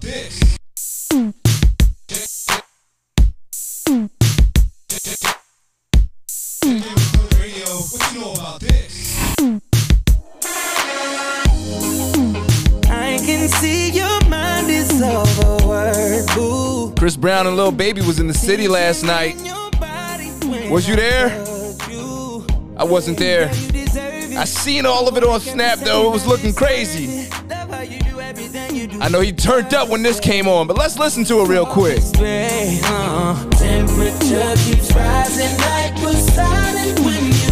about this? Radio, what you know about this? I can see your mind is overworked. Ooh. Chris Brown and Lil Baby was in the city last night. Was you there? I wasn't there. I seen all of it on Snap though. It was looking crazy. I know he turned up when this came on, but let's listen to it real quick. Temperature keeps rising like when you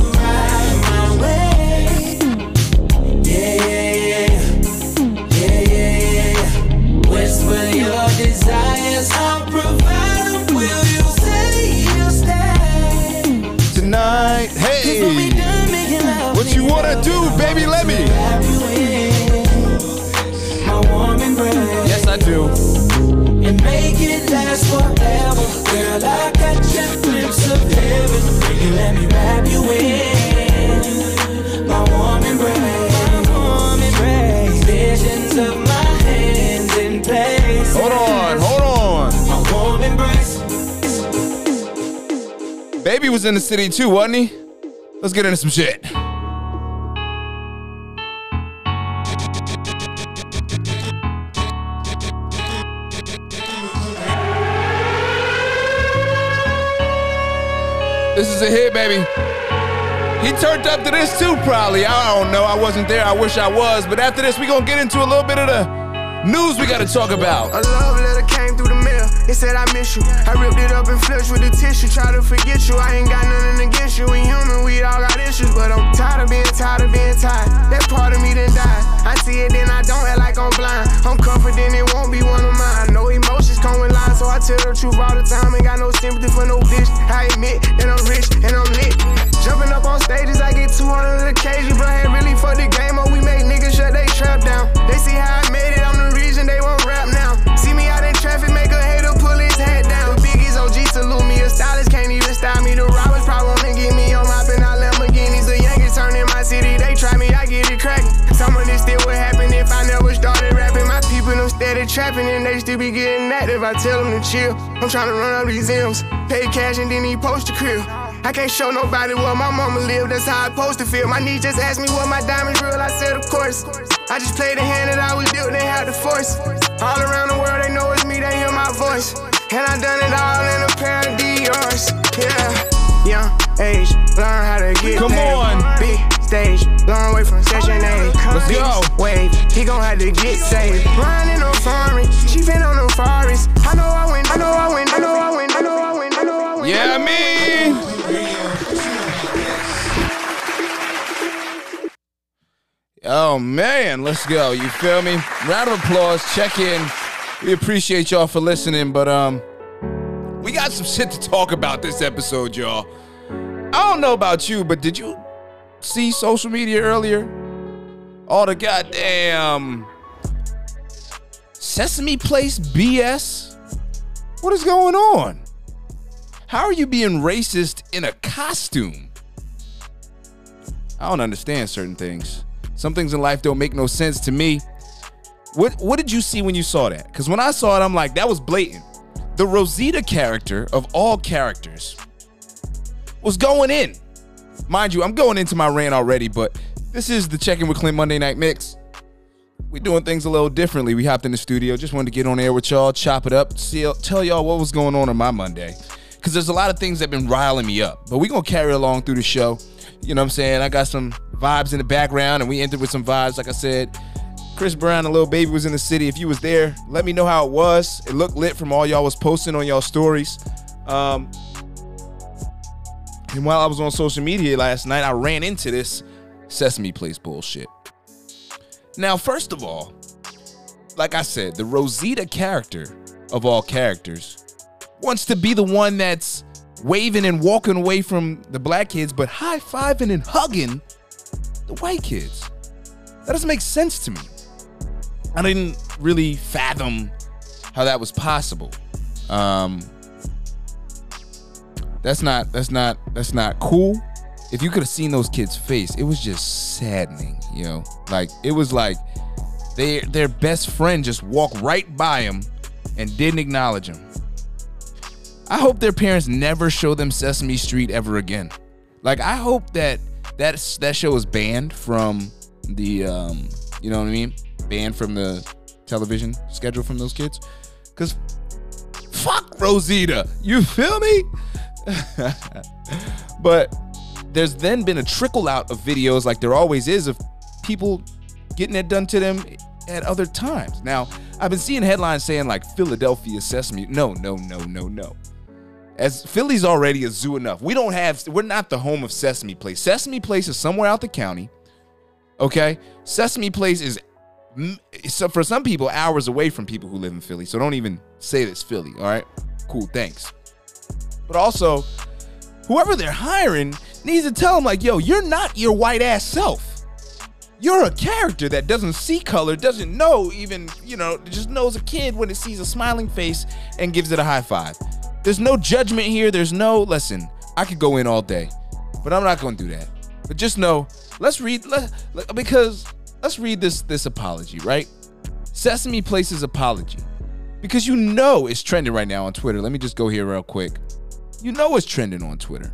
was in the city too, wasn't he? Let's get into some shit. This is a hit, baby. He turned up to this too, probably. I don't know. I wasn't there. I wish I was. But after this, we gonna get into a little bit of the news we gotta talk about. A love letter came through the mail. It said I miss you. I ripped it up and flushed with the tissue. Try to forget you. I ain't got nothing against you. We human, we all got issues. But I'm tired of being tired of being tired. That part of me done died. I see it, then I don't act like I'm blind. I'm confident it won't be one of mine. No emotions come with lines, so I tell the truth all the time. Ain't got no sympathy for no bitch. I admit that I'm rich and I'm lit. I tell them to chill. I'm trying to run up these M's, pay cash and then he post the crib. I can't show nobody where my mama live, that's how I supposed to feel. My niece just asked me what my diamonds real, I said of course. I just played the hand that I was dealt, and they had the force. All around the world, they know it's me, they hear my voice. And I done it all in a pair of Dior's. Yeah, young age, learn how to get Come paid. on. Big stage, long way from Section 8. Let's go. Wave, he gon' have to get saved. Riding on foreign, she been on them forests. I know I win, I know I win, I know I win, I know I win, I know I win. Yeah, me. Oh man, let's go. You feel me? Round of applause. Check in. We appreciate y'all for listening, but um, we got some shit to talk about this episode, y'all. I don't know about you, but did you see social media earlier? All the goddamn Sesame Place BS. What is going on? How are you being racist in a costume? I don't understand certain things. Some things in life don't make no sense to me. What what did you see when you saw that? Because when I saw it, I'm like, that was blatant. The Rosita character of all characters was going in. Mind you, I'm going into my rant already, but this is the Check In with Clint Monday Night Mix. We're doing things a little differently. We hopped in the studio, just wanted to get on air with y'all, chop it up, see, tell y'all what was going on on my Monday. Because there's a lot of things that been riling me up. But we're going to carry along through the show. You know what I'm saying? I got some vibes in the background, and we ended with some vibes. Like I said, Chris Brown and Lil Baby was in the city. If you was there, let me know how it was. It looked lit from all y'all was posting on y'all stories. Um, and while I was on social media last night, I ran into this Sesame Place bullshit. Now, first of all, like I said, the Rosita character of all characters wants to be the one that's waving and walking away from the black kids, but high fiving and hugging the white kids. That doesn't make sense to me. I didn't really fathom how that was possible. Um, that's not that's not that's not cool. If you could have seen those kids' face, it was just saddening, you know. Like it was like They, their best friend just walked right by him and didn't acknowledge him. I hope their parents never show them Sesame Street ever again. Like I hope that that that show is banned from the um, you know what I mean? Banned from the television schedule from those kids. Cause fuck Rosita. You feel me? but there's then been a trickle out of videos like there always is of people getting it done to them at other times. Now, I've been seeing headlines saying like Philadelphia Sesame. No, no, no, no, no. As Philly's already a zoo enough. We don't have we're not the home of Sesame Place. Sesame Place is somewhere out the county. Okay? Sesame Place is so for some people hours away from people who live in Philly. So don't even say this Philly, all right? Cool, thanks. But also, whoever they're hiring needs to tell them like, "Yo, you're not your white ass self." You're a character that doesn't see color, doesn't know even, you know, just knows a kid when it sees a smiling face and gives it a high five. There's no judgment here. There's no, listen, I could go in all day, but I'm not going to do that. But just know, let's read, let, because let's read this this apology, right? Sesame Place's apology. Because you know it's trending right now on Twitter. Let me just go here real quick. You know what's trending on Twitter.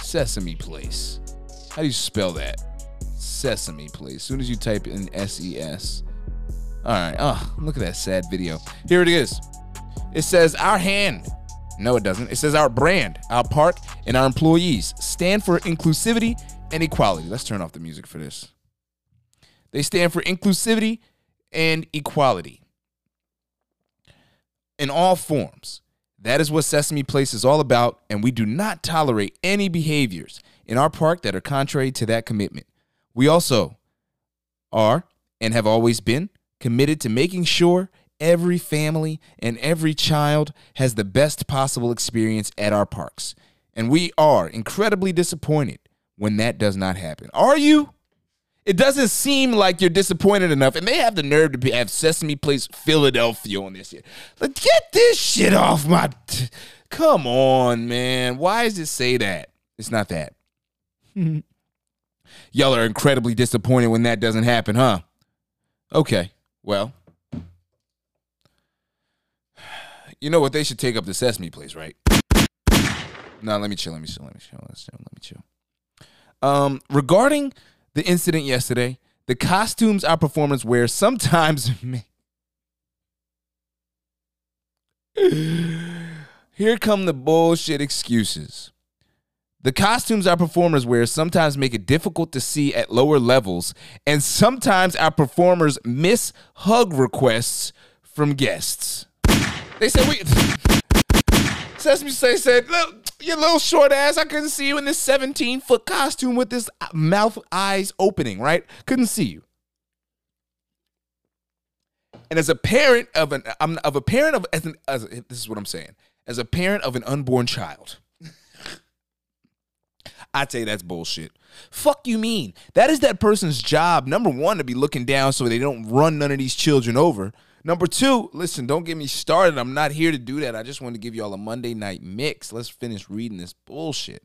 Sesame Place. How do you spell that? Sesame Place. As soon as you type in S E S. All right. Oh, look at that sad video. Here it is. It says our hand. No, it doesn't. It says our brand, our park, and our employees stand for inclusivity and equality. Let's turn off the music for this. They stand for inclusivity and equality in all forms. That is what Sesame Place is all about, and we do not tolerate any behaviors in our park that are contrary to that commitment. We also are and have always been committed to making sure every family and every child has the best possible experience at our parks. And we are incredibly disappointed when that does not happen. Are you? It doesn't seem like you're disappointed enough, and they have the nerve to be, have Sesame Place Philadelphia on this shit. Like, get this shit off my. T- Come on, man. Why does it say that? It's not that. Y'all are incredibly disappointed when that doesn't happen, huh? Okay, well. You know what? They should take up the Sesame Place, right? No, let me chill. Let me chill. Let me chill. Let's chill. Let me chill. Um, regarding the incident yesterday, the costumes our performers wear sometimes. Here come the bullshit excuses. The costumes our performers wear sometimes make it difficult to see at lower levels, and sometimes our performers miss hug requests from guests. They said we. Sesame Street said, "Look, you little short ass. I couldn't see you in this 17 foot costume with this mouth eyes opening. Right? Couldn't see you." And as a parent of an I'm of a parent of as an as this is what I'm saying. As a parent of an unborn child, I'd say that's bullshit. Fuck you mean? That is that person's job. Number one, to be looking down so they don't run none of these children over. Number two, listen, don't get me started. I'm not here to do that. I just want to give y'all a Monday night mix. Let's finish reading this bullshit.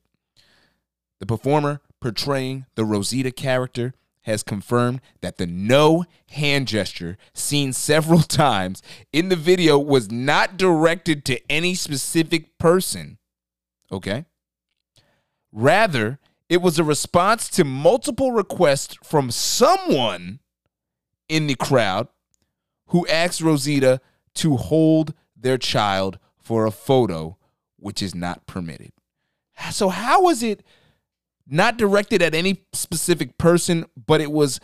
The performer portraying the Rosita character has confirmed that the no hand gesture seen several times in the video was not directed to any specific person. Okay? Rather, it was a response to multiple requests from someone in the crowd who asked Rosita to hold their child for a photo, which is not permitted. So, how was it not directed at any specific person, but it was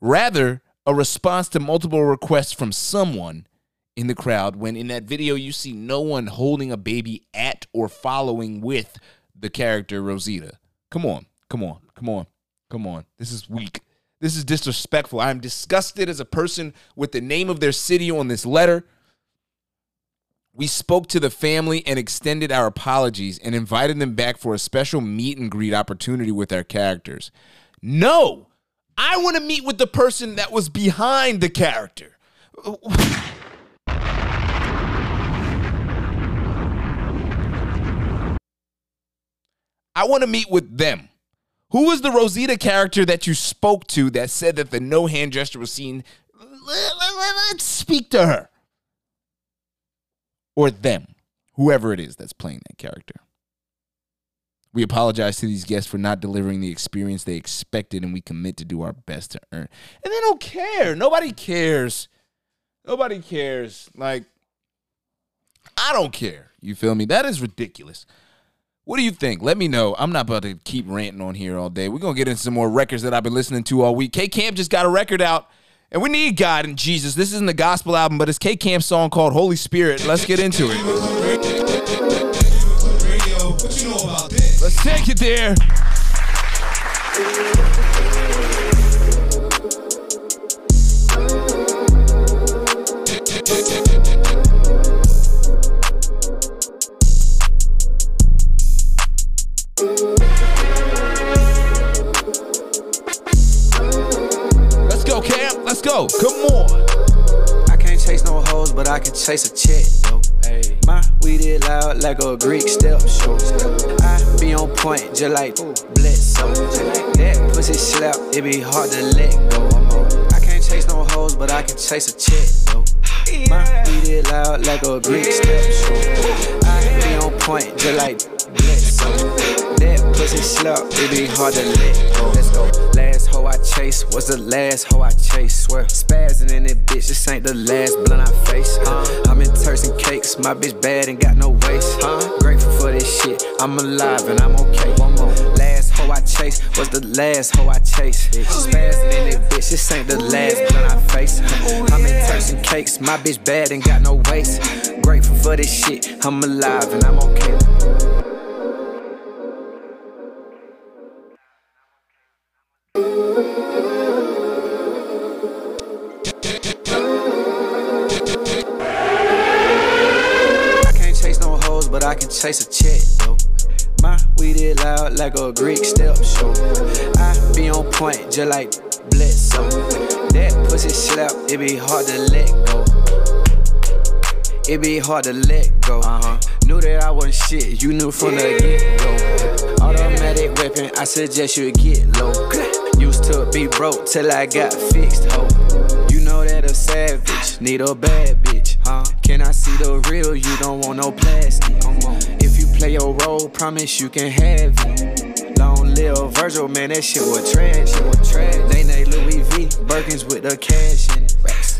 rather a response to multiple requests from someone in the crowd? When in that video, you see no one holding a baby at or following with the character Rosita. Come on, come on, come on, come on. This is weak. This is disrespectful. I am disgusted as a person with the name of their city on this letter. We spoke to the family and extended our apologies and invited them back for a special meet and greet opportunity with our characters. No, I want to meet with the person that was behind the character. I want to meet with them. Who was the Rosita character that you spoke to that said that the no hand gesture was seen let, let, let's speak to her or them, whoever it is that's playing that character. We apologize to these guests for not delivering the experience they expected, and we commit to do our best to earn. And they don't care. Nobody cares. Nobody cares. Like, I don't care. You feel me? That is ridiculous. What do you think? Let me know. I'm not about to keep ranting on here all day. We're going to get into some more records that I've been listening to all week. K Camp just got a record out, and we need God and Jesus. This isn't a gospel album, but it's K Camp's song called Holy Spirit. Let's get into it. Let's take it there. Go. Come on. I can't chase no hoes, but I can chase a chick, though. Hey. My weed is loud like a Greek step show. I be on point just like Bledsoe. That pussy slap, it be hard to let go. I can't chase no hoes, but I can chase a chick, though. My weed is loud like a Greek step show. I be on point just like Bledsoe. Pussy slap, it be hard to let go. Let's go. Last hoe I chase was the last hoe I chase. Swear, spazzing in it, bitch. This ain't the last blunt I face. Huh? I'm in Turks and cakes. My bitch bad and got no waist. Huh? Grateful for this shit. I'm alive and I'm okay. One more. Last hoe I chase was the last hoe I chase. Spazzing in it, bitch. This ain't the last blunt I face. Oh, I'm in Turks and cakes. My bitch bad and got no waist. Grateful for this shit. I'm alive and I'm okay. Chase a chick, though. My weed is loud like a Greek step show. I be on point just like Bledsoe. That pussy slap, it be hard to let go. It be hard to let go. Uh-huh. Knew that I wasn't shit, you knew from the get go. Automatic weapon, I suggest you get low. Used to be broke till I got fixed, ho. You know that a savage need a bad bitch, huh? Can I see the real? You don't want no plastic. Play your role, promise you can have it. Long live Virgil, man, that shit was trash. Shit was trash. They named Louis V, Birkins with the cash in it.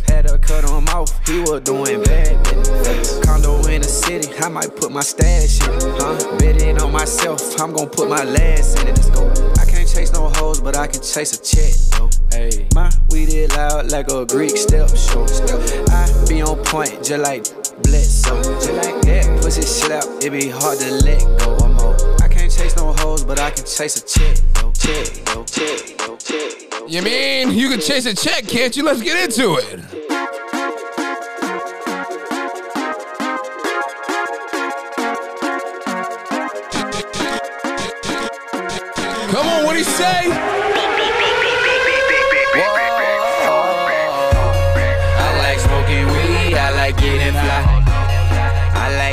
Had to cut him off, he was doing bad. business. Condo in the city, I might put my stash in it, huh? Betting on myself, I'm gonna put my last in it. Let's go. I can't chase no hoes, but I can chase a check, though. Hey. My weed is loud like a Greek step show. I be on point just like Just like that pussy slap, it be hard to let go. One more. I can't chase no hoes, but I can chase a check, though. Check, though. Check, though. Check, though. You mean you can chase a check, can't you? Let's get into it. Come on, what he say?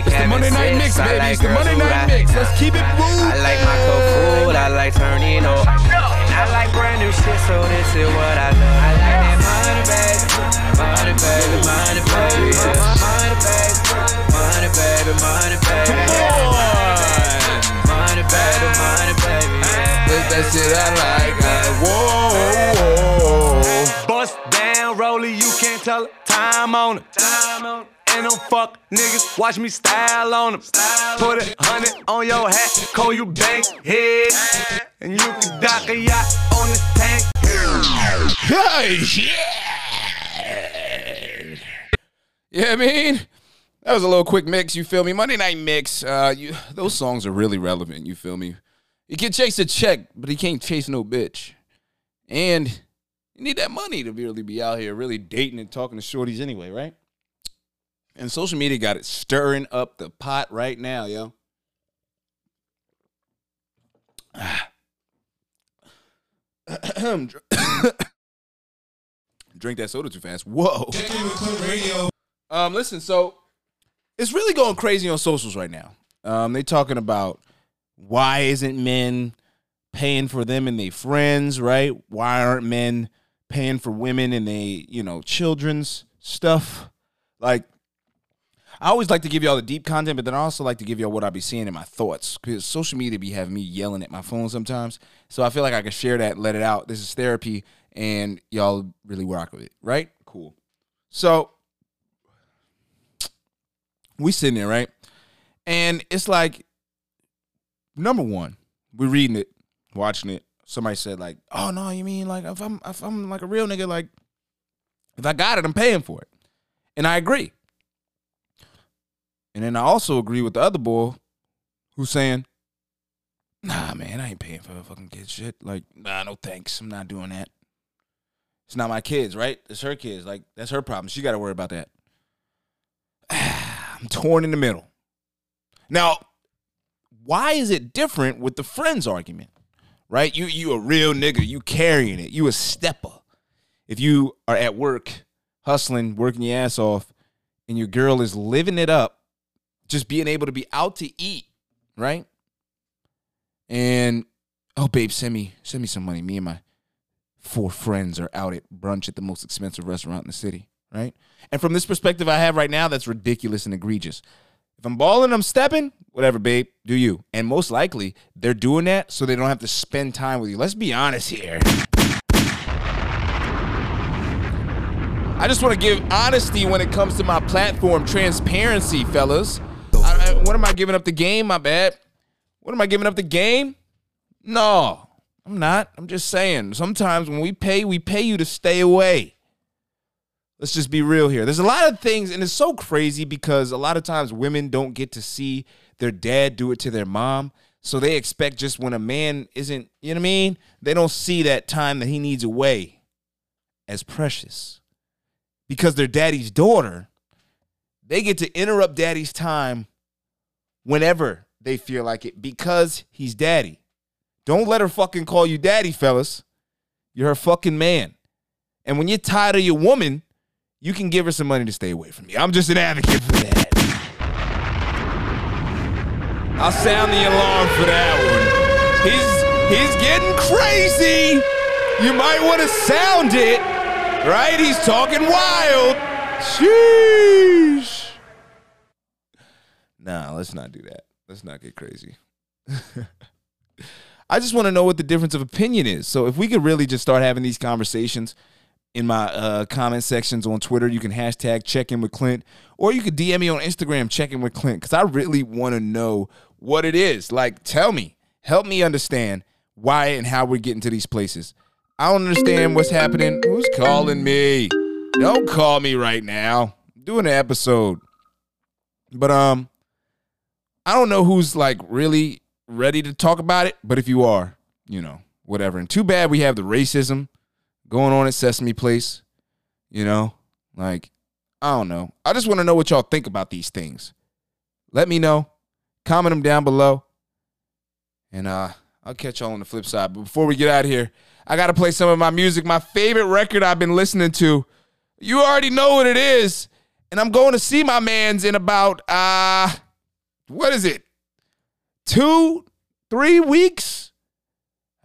I like The Monday Night Mix, baby. like It's the Monday Night. Mix. Let's keep it moving. I like my cold food, I like turning up. I like brand new shit, so this is what I love. I like that money, baby. Money, baby, money, baby. Money, baby. Money, baby, money, baby. Money, baby, money, baby. That's that shit I like. Whoa, whoa. Bust down, Rolly, you can't tell. Time on it. Time on it. And them fuck niggas, watch me style on them. Put a hundred on your hat, call you bank head. And you can dock a yacht on the tank. Hey, yeah. Yeah, I mean, that was a little quick mix. You feel me? Monday night mix. Uh, you those songs are really relevant. You feel me? He can chase a check, but he can't chase no bitch. And you need that money to really be out here, really dating and talking to shorties anyway, right? And social media got it stirring up the pot right now, yo. Drink that soda too fast. Whoa. Um, listen, so it's really going crazy on socials right now. Um, they talking about why isn't men paying for them and their friends, right? Why aren't men paying for women and they, you know, children's stuff. Like, I always like to give y'all the deep content, but then I also like to give y'all what I be seeing in my thoughts because social media be having me yelling at my phone sometimes. So I feel like I can share that, let it out. This is therapy, and y'all really rock with it, right? Cool. So we sitting there, right? And it's like, number one, we're reading it, watching it. Somebody said like, "Oh no, you mean like if I'm if I'm like a real nigga, like if I got it, I'm paying for it," and I agree. And then I also agree with the other boy who's saying, "Nah, man, I ain't paying for a fucking kid shit. Like, nah, no thanks. I'm not doing that. It's not my kids, right? It's her kids. Like, that's her problem. She got to worry about that." I'm torn in the middle. Now, why is it different with the friends argument? Right? You you a real nigga, you carrying it. You a stepper. If you are at work hustling, working your ass off, and your girl is living it up, just being able to be out to eat, right? And oh babe, send me send me some money. Me and my four friends are out at brunch at the most expensive restaurant in the city, right? And from this perspective I have right now, that's ridiculous and egregious. If I'm balling, I'm stepping, whatever, babe, do you. And most likely, they're doing that so they don't have to spend time with you. Let's be honest here. I just want to give honesty when it comes to my platform, transparency, fellas. What am I giving up the game? My bad. What am I giving up the game? No, I'm not. I'm just saying. Sometimes when we pay, we pay you to stay away. Let's just be real here. There's a lot of things, and it's so crazy because a lot of times women don't get to see their dad do it to their mom. So they expect just when a man isn't, you know what I mean? They don't see that time that he needs away as precious. Because they're daddy's daughter, they get to interrupt daddy's time whenever they feel like it because he's daddy. Don't let her fucking call you daddy, fellas. You're her fucking man. And when you're tired of your woman, you can give her some money to stay away from you. I'm just an advocate for that. I'll sound the alarm for that one. He's he's getting crazy. You might want to sound it, right? He's talking wild. Sheesh. Nah, let's not do that. Let's not get crazy. I just want to know what the difference of opinion is. So if we could really just start having these conversations in my uh, comment sections on Twitter. You can hashtag check in with Clint, or you could DM me on Instagram, check in with Clint, because I really want to know what it is. Like, tell me, help me understand why and how we're getting to these places. I don't understand what's happening. Who's calling me? Don't call me right now. I'm doing an episode. But um, I don't know who's like really ready to talk about it. But if you are, you know, whatever. And too bad we have the racism going on at Sesame Place. You know, like, I don't know. I just want to know what y'all think about these things. Let me know. Comment them down below. And uh, I'll catch y'all on the flip side. But before we get out here, I got to play some of my music. My favorite record I've been listening to. You already know what it is. And I'm going to see my mans in about, uh, what is it? Two, three weeks?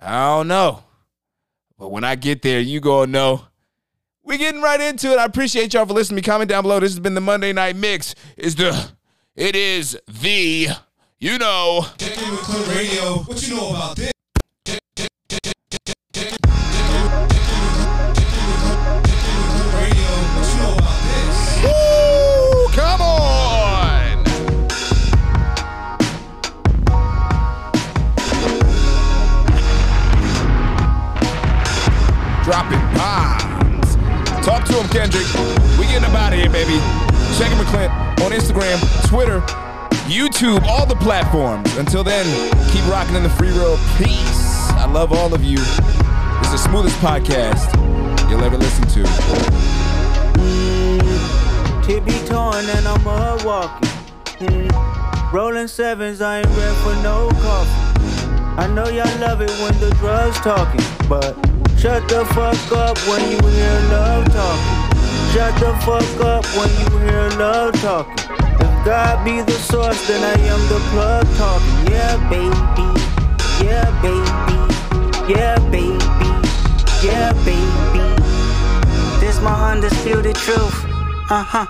I don't know. But when I get there, you gonna know. We're getting right into it. I appreciate y'all for listening to me. Comment down below. This has been the Monday Night Mix. Is the it is the you know Check with Clint Radio. What you know about this? Talk to him, Kendrick. We getting up out of here, baby. Check In with Clint on Instagram, Twitter, YouTube, all the platforms. Until then, keep rocking in the free world. Peace. I love all of you. It's the smoothest podcast you'll ever listen to. Tippy torn and I'm mud walking. Mm. Rolling sevens, I ain't ready for no coffee. I know y'all love it when the drugs talking, but shut the fuck up when you hear love talking. Shut the fuck up when you hear love talking. If God be the source, then I am the plug talking. Yeah, baby. Yeah, baby. Yeah, baby. Yeah, baby. This my undisputed truth. Uh huh.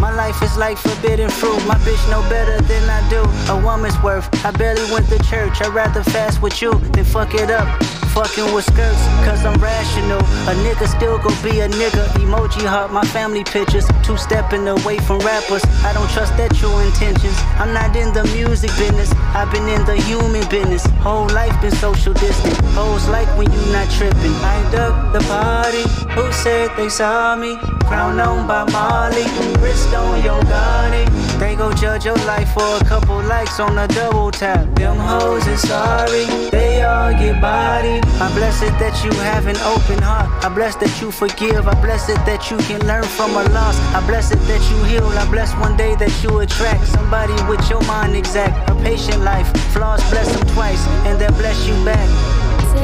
My life is like forbidden fruit. My bitch know better than I do. A woman's worth. I barely went to church. I'd rather fast with you than fuck it up. Fucking with skirts, cause I'm rational. A nigga still gon' be a nigga. Emoji heart, my family pictures. Two stepping away from rappers. I don't trust their true intentions. I'm not in the music business. I've been in the human business. Whole life been social distant. Hoes like when you not tripping. I dug the party. Who said they saw me? Crown on by Molly. Wrist on your body. They go judge your life for a couple likes on a double tap. Them hoes is sorry. They all get body. I bless it that you have an open heart. I bless blessed that you forgive. I bless it that you can learn from a loss. I bless it that you heal. I bless one day that you attract somebody with your mind exact. A patient life. Flaws bless them twice, and they'll bless you back.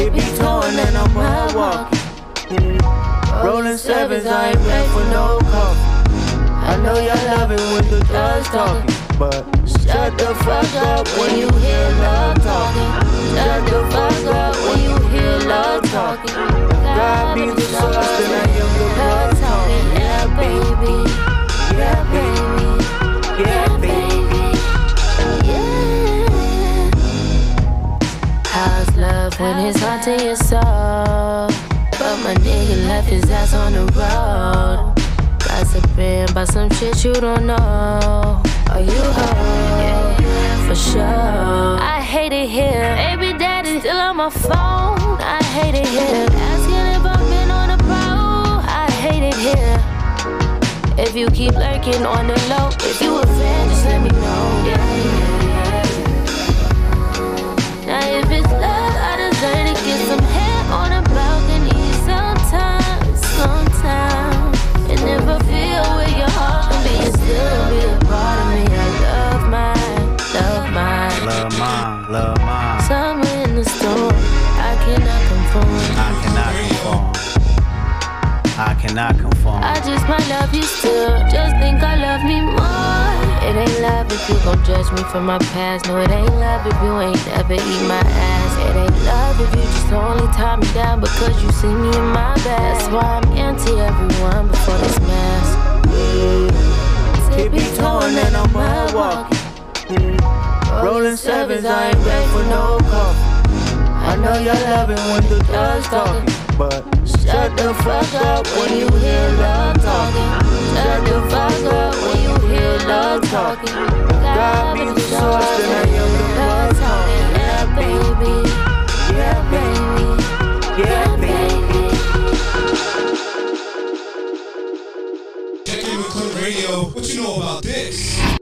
It be torn and I'm walking. Rolling sevens, I ain't ready for no coffee. I know y'all love it when the drugs talking, but shut the fuck up when you hear love talking. Shut the fuck up when you hear love talking. God be the source, then I am the blood talking. Yeah, baby. Yeah, baby. Yeah, baby. Yeah. How's love when it's haunting your soul? But my nigga left his ass on the road. Gossiping about some shit you don't know. Are you heard? Yeah, for sure. I hate it here. Baby daddy still on my phone. I hate it here. Asking if I've been on the road. I hate it here. If you keep lurking on the low, if you a fan, just let me know. Yeah. Love mine. Somewhere in the storm, I cannot conform. I cannot conform. I cannot conform. I just might love you still. Just think I love me more. It ain't love if you gon' judge me for my past. No, it ain't love if you ain't never eat my ass. It ain't love if you just only tie me down because you see me in my best. That's why I'm anti everyone before this mask. It be torn and I'm walking. Mm. Rolling sevens, I ain't ready for no coffee. I know y'all love it when the drugs talking, but shut the fuck up when you hear love talking. Shut the fuck up when you hear love talking. God be the source, then I am the blood talking. Yeah, baby. Yeah, baby. Yeah, baby. Clint Radio. What you know about this?